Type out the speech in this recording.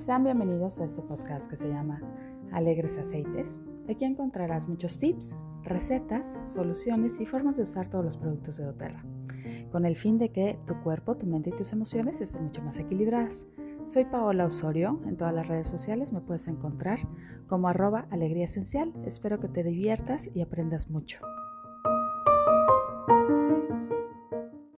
Sean bienvenidos a este podcast que se llama Alegres Aceites. Aquí encontrarás muchos tips, recetas, soluciones y formas de usar todos los productos de doTERRA, con el fin de que tu cuerpo, tu mente y tus emociones estén mucho más equilibradas. Soy Paola Osorio, en todas las redes sociales me puedes encontrar como arroba alegría esencial. Espero que te diviertas y aprendas mucho.